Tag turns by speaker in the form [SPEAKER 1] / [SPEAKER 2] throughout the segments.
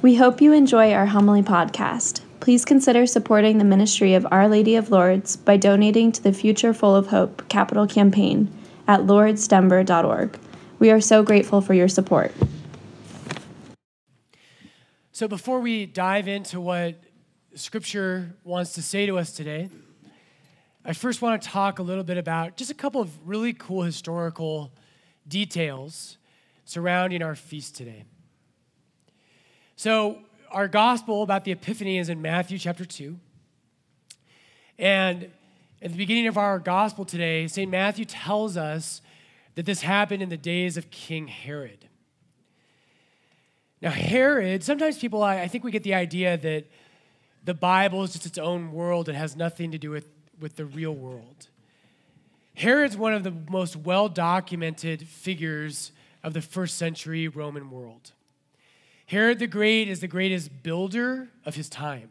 [SPEAKER 1] We hope you enjoy our homily podcast. Please consider supporting the ministry of Our Lady of Lourdes by donating to the Future Full of Hope capital campaign at lourdesdenver.org. We are so grateful for your support.
[SPEAKER 2] So, before we dive into what Scripture wants to say to us today, I first want to talk a little bit about just a couple of really cool historical details surrounding our feast today. So, our gospel about the Epiphany is in Matthew chapter 2. And at the beginning of our gospel today, St. Matthew tells us that this happened in the days of King Herod. Now, Herod, sometimes people, I, think we get the idea that the Bible is just its own world and has nothing to do with, with the real world. Herod's one of the most well documented figures of the first century Roman world. Herod the Great is the greatest builder of his time.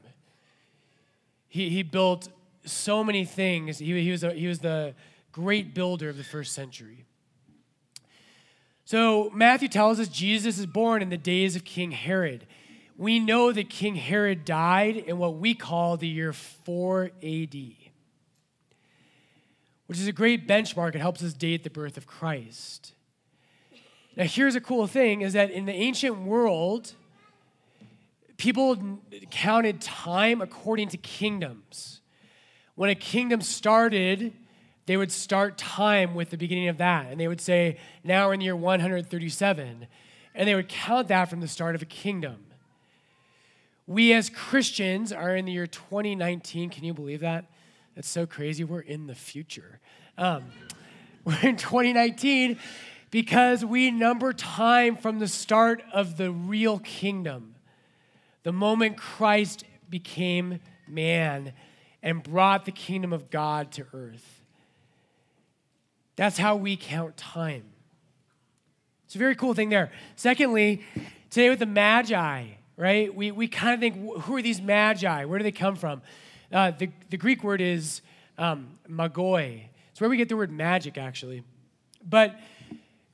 [SPEAKER 2] He, he built so many things. He, he, was a, he was the great builder of the first century. So Matthew tells us Jesus is born in the days of King Herod. We know that King Herod died in what we call the year 4 AD, which is a great benchmark. It helps us date the birth of Christ. Now, here's a cool thing is that in the ancient world, people counted time according to kingdoms. When a kingdom started, they would start time with the beginning of that. And they would say, now we're in the year 137. And they would count that from the start of a kingdom. We as Christians are in the year 2019. Can you believe that? That's so crazy. We're in the future. Um, we're in 2019 because we number time from the start of the real kingdom, the moment Christ became man and brought the kingdom of God to earth. That's how we count time. It's a very cool thing there. Secondly, today with the Magi, right? We, we kind of think, who are these Magi? Where do they come from? Uh, the, the Greek word is um, magoi. It's where we get the word magic, actually. But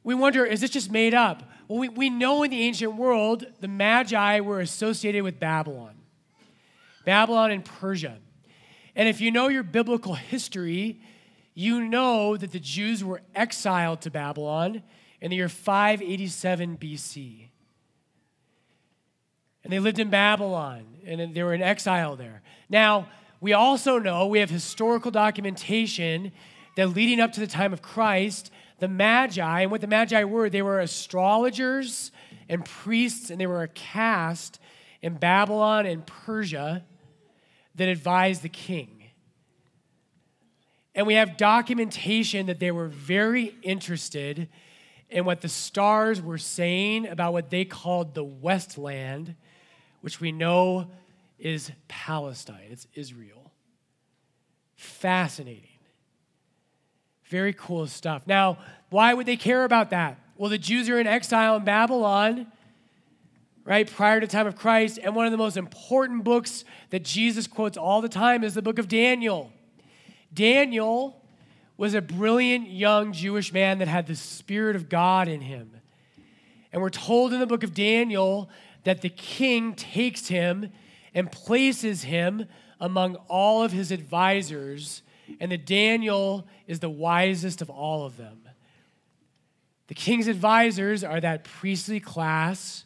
[SPEAKER 2] we wonder, is this just made up? Well, we, we know in the ancient world, the Magi were associated with Babylon, Babylon and Persia. And if you know your biblical history, you know that the Jews were exiled to Babylon in the year 587 BC. And they lived in Babylon, and they were in exile there. Now, we also know, we have historical documentation that leading up to the time of Christ, the Magi, and what the Magi were, they were astrologers and priests, and they were a caste in Babylon and Persia that advised the king. And we have documentation that they were very interested in what the stars were saying about what they called the Westland, which we know is Palestine, it's Israel. Fascinating. Very cool stuff. Now, why would they care about that? Well, the Jews are in exile in Babylon, right, prior to the time of Christ. And one of the most important books that Jesus quotes all the time is the book of Daniel. Daniel was a brilliant young Jewish man that had the Spirit of God in him. And we're told in the book of Daniel that the king takes him and places him among all of his advisors and that Daniel is the wisest of all of them. The king's advisors are that priestly class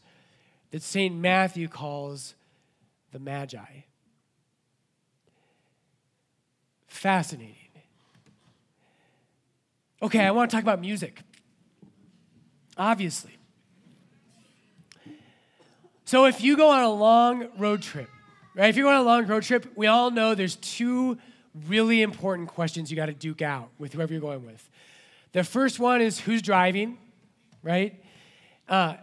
[SPEAKER 2] that St. Matthew calls the Magi. Fascinating. Okay, I want to talk about music. Obviously. So, if you go on a long road trip, right? If you go on a long road trip, we all know there's two really important questions you got to duke out with whoever you're going with. The first one is who's driving, right? Uh,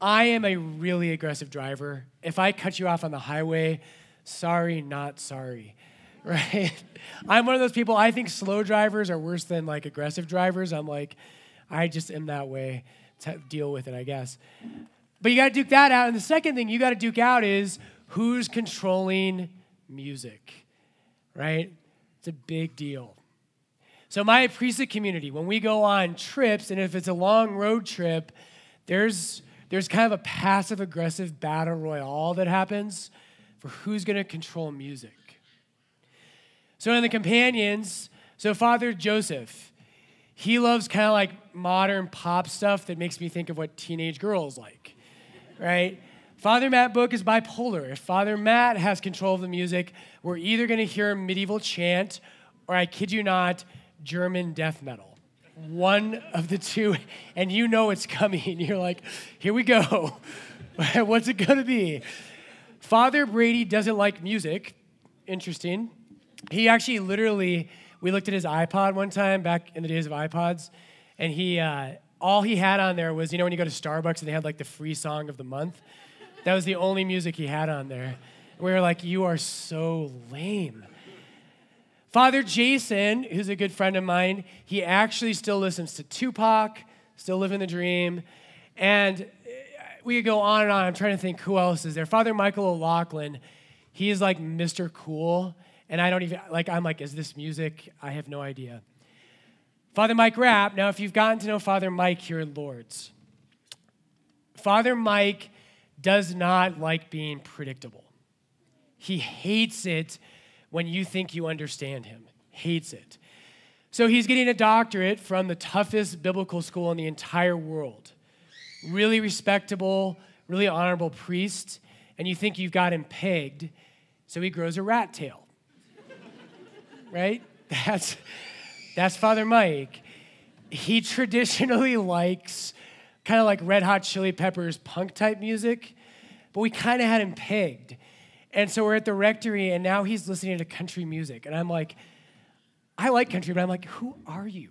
[SPEAKER 2] I am a really aggressive driver. If I cut you off on the highway, sorry, not sorry, right? I'm one of those people, I think slow drivers are worse than like aggressive drivers. I'm like, I just am that way. To deal with it, I guess. But you got to duke that out. And the second thing you got to duke out is who's controlling music, right? It's a big deal. So, my priesthood community, when we go on trips, and if it's a long road trip, there's, there's kind of a passive aggressive battle royale that happens for who's going to control music. So in the companions, so Father Joseph, he loves kind of like modern pop stuff that makes me think of what teenage girls like, right? Father Matt Book is bipolar. If Father Matt has control of the music, we're either going to hear medieval chant or, I kid you not, German death metal. One of the two, and you know it's coming. You're like, here we go. What's it going to be? Father Brady doesn't like music. Interesting. He actually literally, we looked at his iPod one time back in the days of iPods, and he, uh, all he had on there was, you know, when you go to Starbucks and they had like the free song of the month? That was the only music he had on there. We were like, You are so lame. Father Jason, who's a good friend of mine, he actually still listens to Tupac, still living the dream. And we go on and on. I'm trying to think who else is there. Father Michael O'Loughlin, he is like Mr. Cool. And I don't even, like, I'm like, is this music? I have no idea. Father Mike Rapp, now if you've gotten to know Father Mike here at Lourdes, Father Mike does not like being predictable. He hates it when you think you understand him, hates it. So he's getting a doctorate from the toughest biblical school in the entire world. Really respectable, really honorable priest, and you think you've got him pegged, so he grows a rat tail. right? That's that's Father Mike. He traditionally likes kind of like Red Hot Chili Peppers punk type music, but we kind of had him pegged. And so we're at the rectory, and now he's listening to country music. And I'm like, I like country, but I'm like, who are you?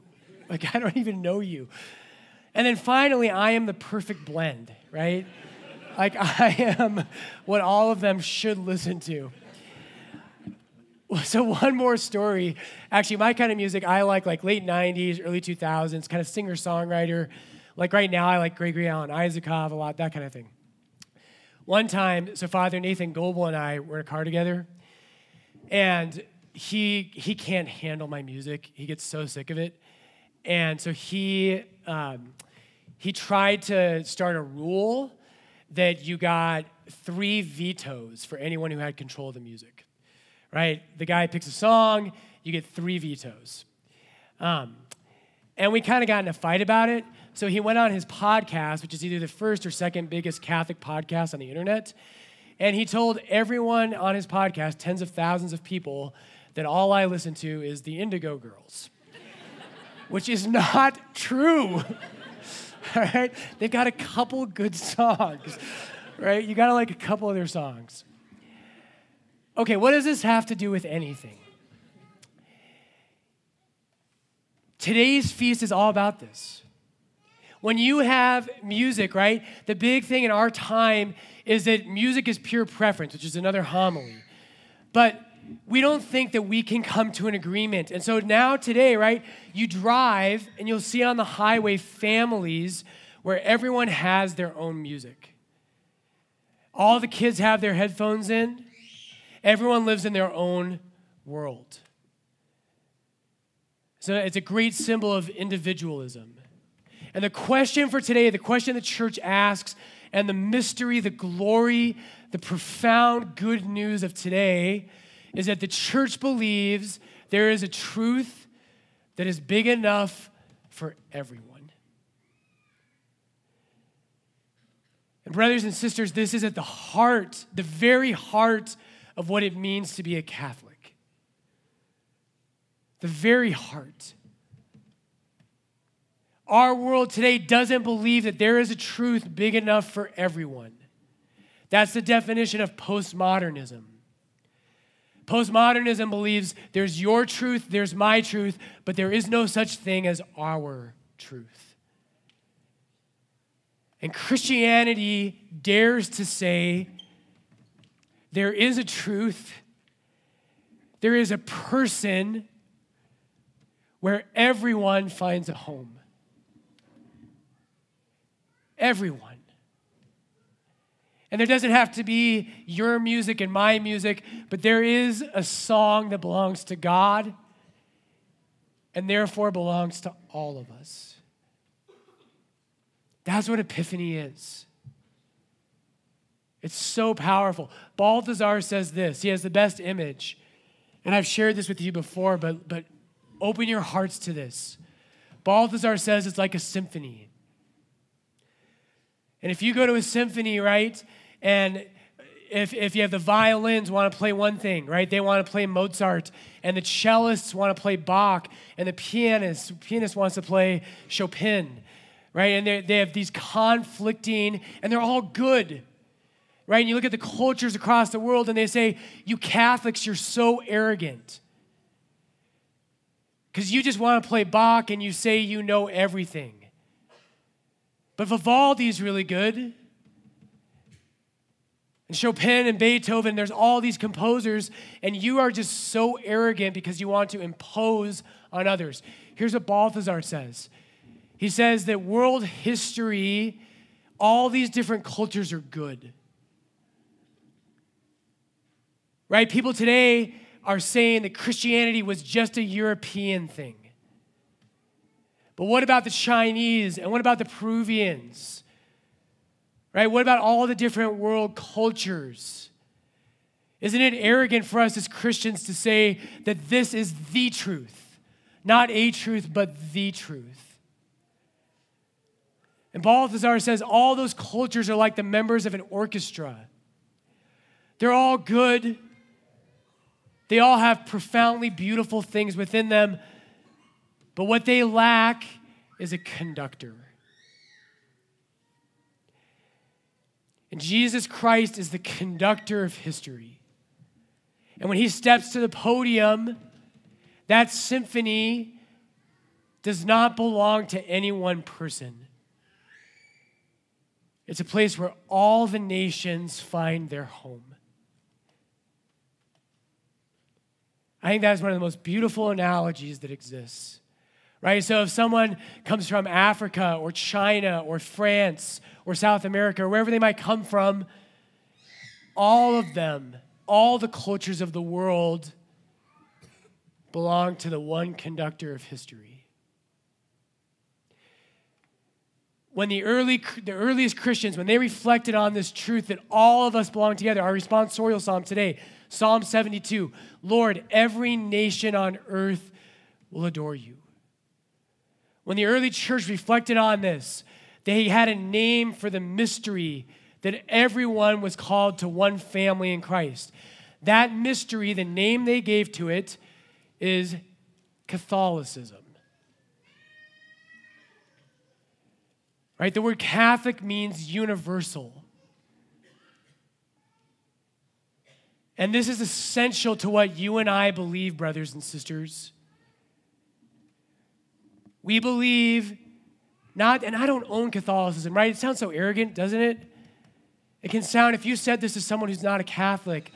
[SPEAKER 2] Like, I don't even know you. And then finally, I am the perfect blend, right? like, I am what all of them should listen to. So one more story. Actually, my kind of music, I like like late 90s, early 2000s, kind of singer-songwriter. Like right now, I like Gregory Alan Isakov a lot, that kind of thing. One time, so Father Nathan Goebel and I were in a car together, and he he can't handle my music. He gets so sick of it, and so he um, he tried to start a rule that you got three vetoes for anyone who had control of the music. Right? The guy picks a song, you get three vetoes. Um, and we kind of got in a fight about it. So he went on his podcast, which is either the first or second biggest Catholic podcast on the internet. And he told everyone on his podcast, tens of thousands of people, that all I listen to is the Indigo Girls, which is not true. all right? They've got a couple good songs, right? You got to like a couple of their songs. Okay, what does this have to do with anything? Today's feast is all about this. When you have music, right, the big thing in our time is that music is pure preference, which is another homily. But we don't think that we can come to an agreement. And so now, today, right, you drive and you'll see on the highway families where everyone has their own music. All the kids have their headphones in, everyone lives in their own world. So it's a great symbol of individualism. And the question for today, the question the church asks, and the mystery, the glory, the profound good news of today is that the church believes there is a truth that is big enough for everyone. And, brothers and sisters, this is at the heart, the very heart of what it means to be a Catholic. The very heart. Our world today doesn't believe that there is a truth big enough for everyone. That's the definition of postmodernism. Postmodernism believes there's your truth, there's my truth, but there is no such thing as our truth. And Christianity dares to say there is a truth, there is a person where everyone finds a home. Everyone. And there doesn't have to be your music and my music, but there is a song that belongs to God and therefore belongs to all of us. That's what Epiphany is. It's so powerful. Balthasar says this. He has the best image. And I've shared this with you before, but, but open your hearts to this. Balthasar says it's like a symphony. And if you go to a symphony, right, and if, if you have the violins want to play one thing, right, they want to play Mozart, and the cellists want to play Bach, and the pianist, pianist wants to play Chopin, right, and they have these conflicting, and they're all good, right? And you look at the cultures across the world, and they say, you Catholics, you're so arrogant. Because you just want to play Bach and you say you know everything. But Vivaldi's really good. And Chopin and Beethoven, there's all these composers, and you are just so arrogant because you want to impose on others. Here's what Balthasar says he says that world history, all these different cultures are good. Right? People today are saying that Christianity was just a European thing. But what about the Chinese and what about the Peruvians? Right? What about all the different world cultures? Isn't it arrogant for us as Christians to say that this is the truth? Not a truth, but the truth. And Balthasar says all those cultures are like the members of an orchestra. They're all good, they all have profoundly beautiful things within them, but what they lack is a conductor. And Jesus Christ is the conductor of history. And when he steps to the podium, that symphony does not belong to any one person. It's a place where all the nations find their home. I think that's one of the most beautiful analogies that exists. Right? So if someone comes from Africa or China or France or South America or wherever they might come from, all of them, all the cultures of the world belong to the one conductor of history. When the, early, the earliest Christians, when they reflected on this truth that all of us belong together, our responsorial psalm today, Psalm 72 Lord, every nation on earth will adore you. When the early church reflected on this, they had a name for the mystery that everyone was called to one family in Christ. That mystery, the name they gave to it, is Catholicism. Right? The word Catholic means universal. And this is essential to what you and I believe, brothers and sisters. We believe not, and I don't own Catholicism, right? It sounds so arrogant, doesn't it? It can sound, if you said this to someone who's not a Catholic,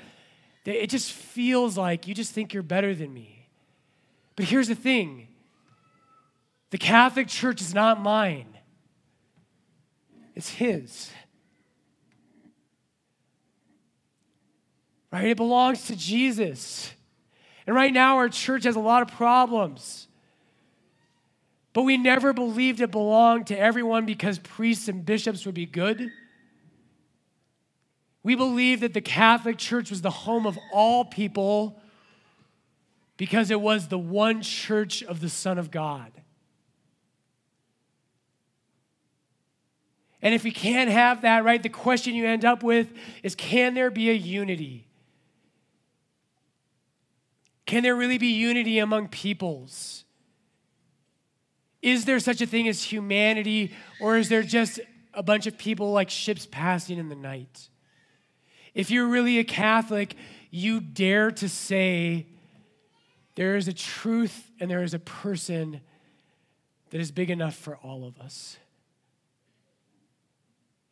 [SPEAKER 2] it just feels like you just think you're better than me. But here's the thing the Catholic Church is not mine, it's His. right? It belongs to Jesus. And right now, our church has a lot of problems. But we never believed it belonged to everyone because priests and bishops would be good. We believed that the Catholic Church was the home of all people because it was the one church of the Son of God. And if we can't have that, right, the question you end up with is can there be a unity? Can there really be unity among peoples? Is there such a thing as humanity, or is there just a bunch of people like ships passing in the night? If you're really a Catholic, you dare to say there is a truth and there is a person that is big enough for all of us.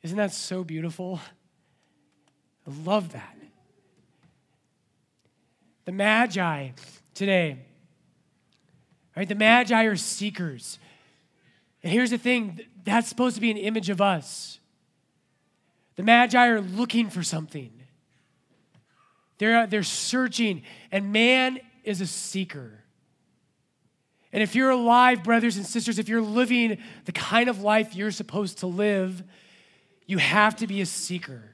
[SPEAKER 2] Isn't that so beautiful? I love that. The Magi today, right? The Magi are seekers. And here's the thing that's supposed to be an image of us. The Magi are looking for something, they're, uh, they're searching, and man is a seeker. And if you're alive, brothers and sisters, if you're living the kind of life you're supposed to live, you have to be a seeker.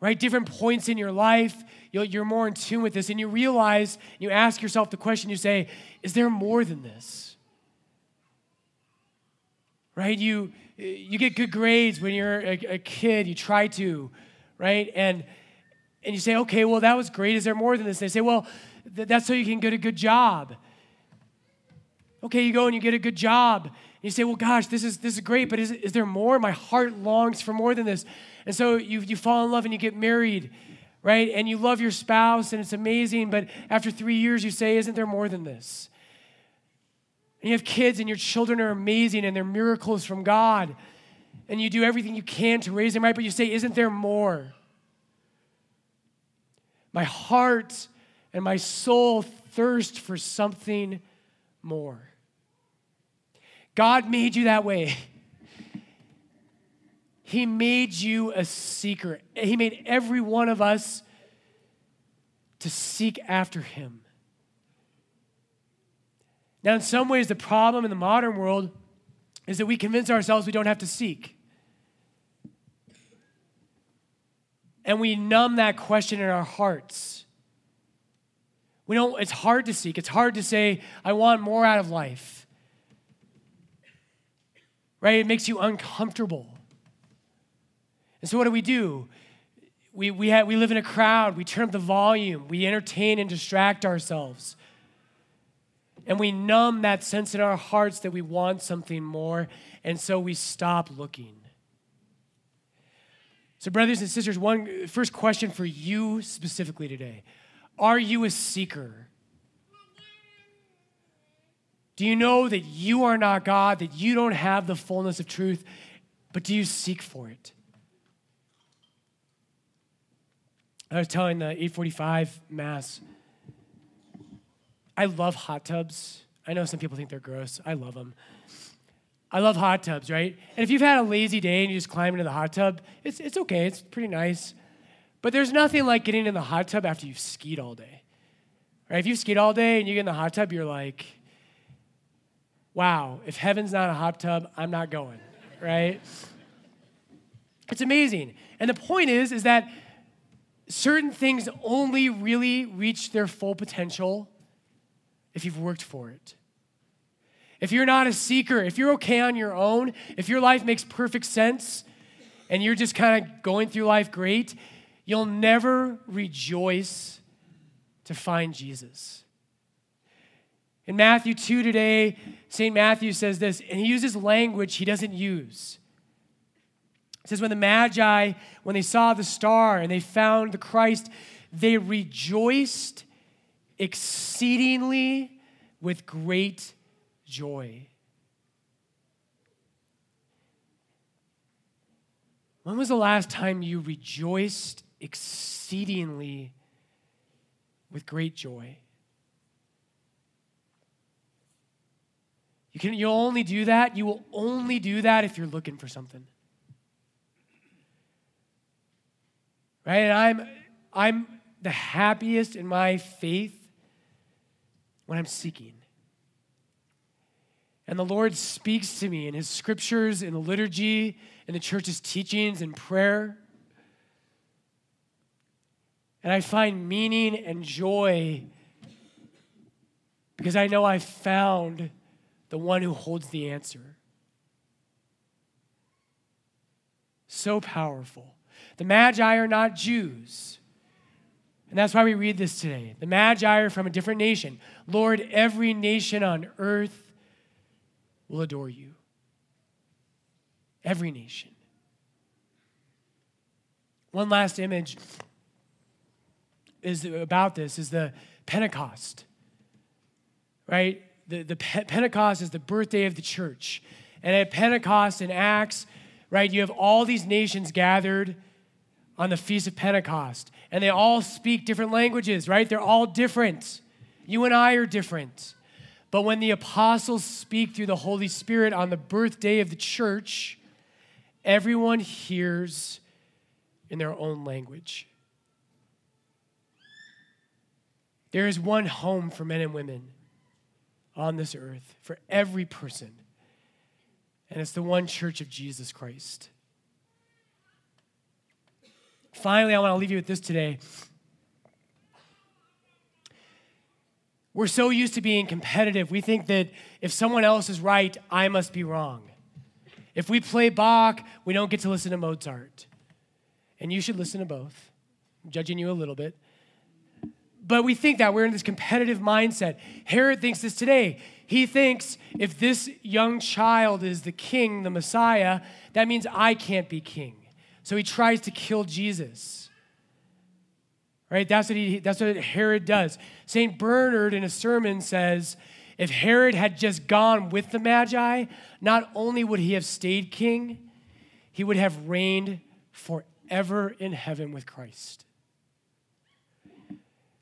[SPEAKER 2] Right? Different points in your life, you're more in tune with this, and you realize, you ask yourself the question, you say, Is there more than this? Right? You, you get good grades when you're a, a kid, you try to, right? And, and you say, Okay, well, that was great. Is there more than this? They say, Well, th- that's so you can get a good job. Okay, you go and you get a good job. And you say, well, gosh, this is, this is great, but is, is there more? My heart longs for more than this. And so you, you fall in love and you get married, right? And you love your spouse and it's amazing, but after three years you say, isn't there more than this? And you have kids and your children are amazing and they're miracles from God. And you do everything you can to raise them right, but you say, isn't there more? My heart and my soul thirst for something more. God made you that way. He made you a seeker. He made every one of us to seek after Him. Now, in some ways, the problem in the modern world is that we convince ourselves we don't have to seek. And we numb that question in our hearts. We don't, it's hard to seek. It's hard to say, I want more out of life. Right? It makes you uncomfortable. And so, what do we do? We, we, have, we live in a crowd, we turn up the volume, we entertain and distract ourselves. And we numb that sense in our hearts that we want something more, and so we stop looking. So, brothers and sisters, one first question for you specifically today Are you a seeker? Do you know that you are not God, that you don't have the fullness of truth, but do you seek for it? I was telling the 845 Mass, I love hot tubs. I know some people think they're gross. I love them. I love hot tubs, right? And if you've had a lazy day and you just climb into the hot tub, it's, it's okay, it's pretty nice. But there's nothing like getting in the hot tub after you've skied all day. Right? If you've skied all day and you get in the hot tub, you're like, wow, if heaven's not a hot tub, I'm not going, right? It's amazing. And the point is, is that certain things only really reach their full potential if you've worked for it. If you're not a seeker, if you're okay on your own, if your life makes perfect sense and you're just kind of going through life great, you'll never rejoice to find Jesus. In Matthew 2 today, St. Matthew says this, and he uses language he doesn't use. It says, when the Magi, when they saw the star and they found the Christ, they rejoiced exceedingly with great joy. When was the last time you rejoiced exceedingly with great joy? You can you'll only do that, you will only do that if you're looking for something. Right? And I'm I'm the happiest in my faith when I'm seeking. And the Lord speaks to me in his scriptures, in the liturgy, in the church's teachings, and prayer. And I find meaning and joy because I know I've found the one who holds the answer. So powerful. The Magi are not Jews. And that's why we read this today. The Magi are from a different nation. Lord, every nation on earth will adore you. Every nation. One last image is about this is the Pentecost. Right? The, the Pentecost is the birthday of the church. And at Pentecost in Acts, right, you have all these nations gathered on the Feast of Pentecost. And they all speak different languages, right? They're all different. You and I are different. But when the apostles speak through the Holy Spirit on the birthday of the church, everyone hears in their own language. There is one home for men and women on this earth, for every person, and it's the one church of Jesus Christ. Finally, I want to leave you with this today. We're so used to being competitive, we think that if someone else is right, I must be wrong. If we play Bach, we don't get to listen to Mozart. And you should listen to both. I'm judging you a little bit. But we think that we're in this competitive mindset. Herod thinks this today. He thinks if this young child is the king, the Messiah, that means I can't be king. So he tries to kill Jesus. Right? That's what, he, that's what Herod does. St. Bernard in a sermon says if Herod had just gone with the Magi, not only would he have stayed king, he would have reigned forever in heaven with Christ.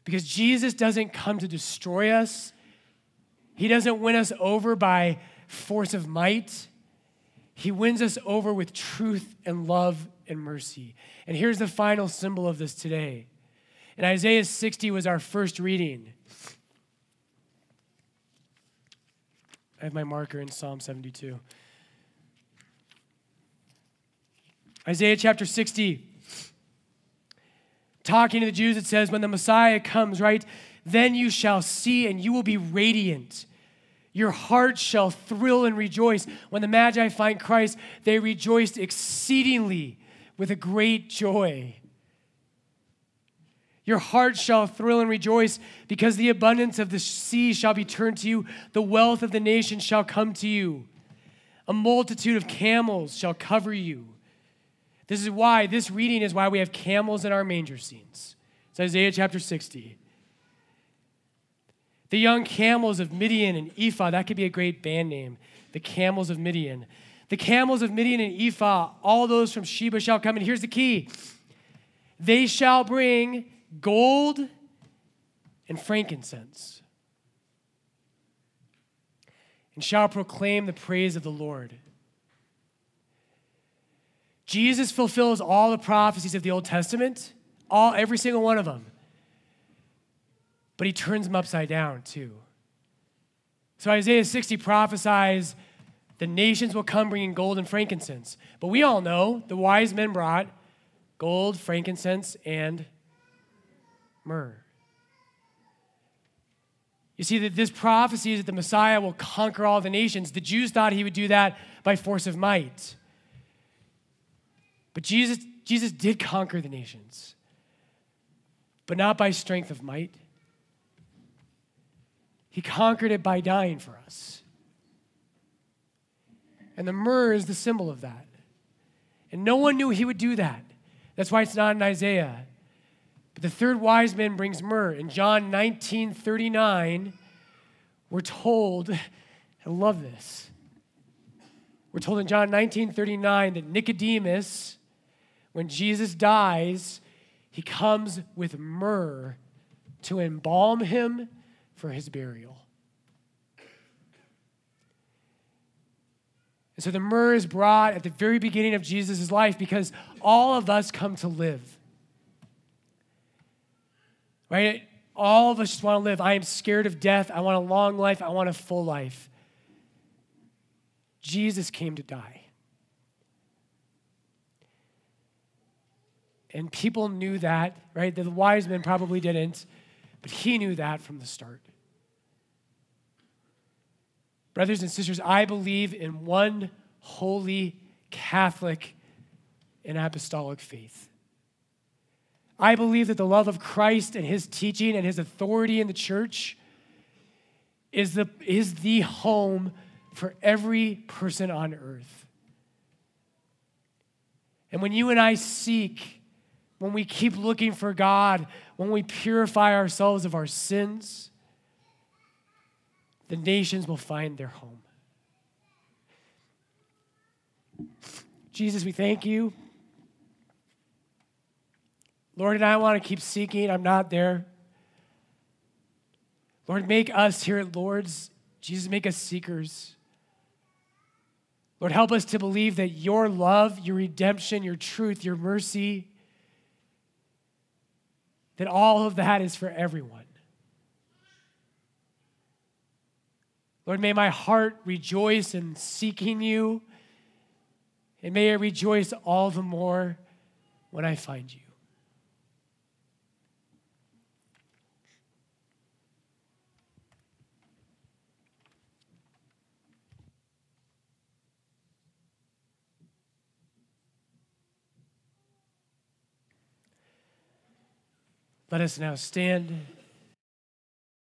[SPEAKER 2] Because Jesus doesn't come to destroy us, he doesn't win us over by force of might. He wins us over with truth and love and mercy. And here's the final symbol of this today and Isaiah 60 was our first reading. I have my marker in Psalm 72. Isaiah chapter 60. Talking to the Jews, it says, When the Messiah comes, right, then you shall see and you will be radiant. Your heart shall thrill and rejoice. When the Magi find Christ, they rejoiced exceedingly with a great joy. Your heart shall thrill and rejoice because the abundance of the sea shall be turned to you. The wealth of the nations shall come to you. A multitude of camels shall cover you. This is why, this reading is why we have camels in our manger scenes. It's Isaiah chapter 60. The young camels of Midian and Ephah, that could be a great band name. The camels of Midian. The camels of Midian and Ephah, all those from Sheba shall come. And here's the key they shall bring gold and frankincense, and shall proclaim the praise of the Lord. Jesus fulfills all the prophecies of the Old Testament, all every single one of them. But he turns them upside down too. So Isaiah 60 prophesies the nations will come bringing gold and frankincense. But we all know the wise men brought gold, frankincense, and myrrh. You see, that this prophecy is that the Messiah will conquer all the nations. The Jews thought he would do that by force of might. But Jesus, Jesus did conquer the nations, but not by strength of might. He conquered it by dying for us. And the myrrh is the symbol of that. And no one knew he would do that. That's why it's not in Isaiah. But the third wise man brings myrrh. In John 19 39, we're told, I love this. We're told in John 19 39 that Nicodemus, when Jesus dies, he comes with myrrh to embalm him for his burial. And so the myrrh is brought at the very beginning of Jesus' life because all of us come to live. Right? All of us just want to live. I am scared of death. I want a long life. I want a full life. Jesus came to die. And people knew that, right? The wise men probably didn't, but he knew that from the start. Brothers and sisters, I believe in one holy, Catholic, and apostolic faith. I believe that the love of Christ and his teaching and his authority in the church is the, is the home for every person on earth. And when you and I seek, when we keep looking for God, when we purify ourselves of our sins, the nations will find their home. Jesus, we thank you Lord, and I want to keep seeking. I'm not there. Lord, make us here at Lourdes, Jesus, make us seekers. Lord, help us to believe that your love, your redemption, your truth, your mercy, that all of that is for everyone. Lord, may my heart rejoice in seeking you, and may it rejoice all the more when I find you. Let us now stand.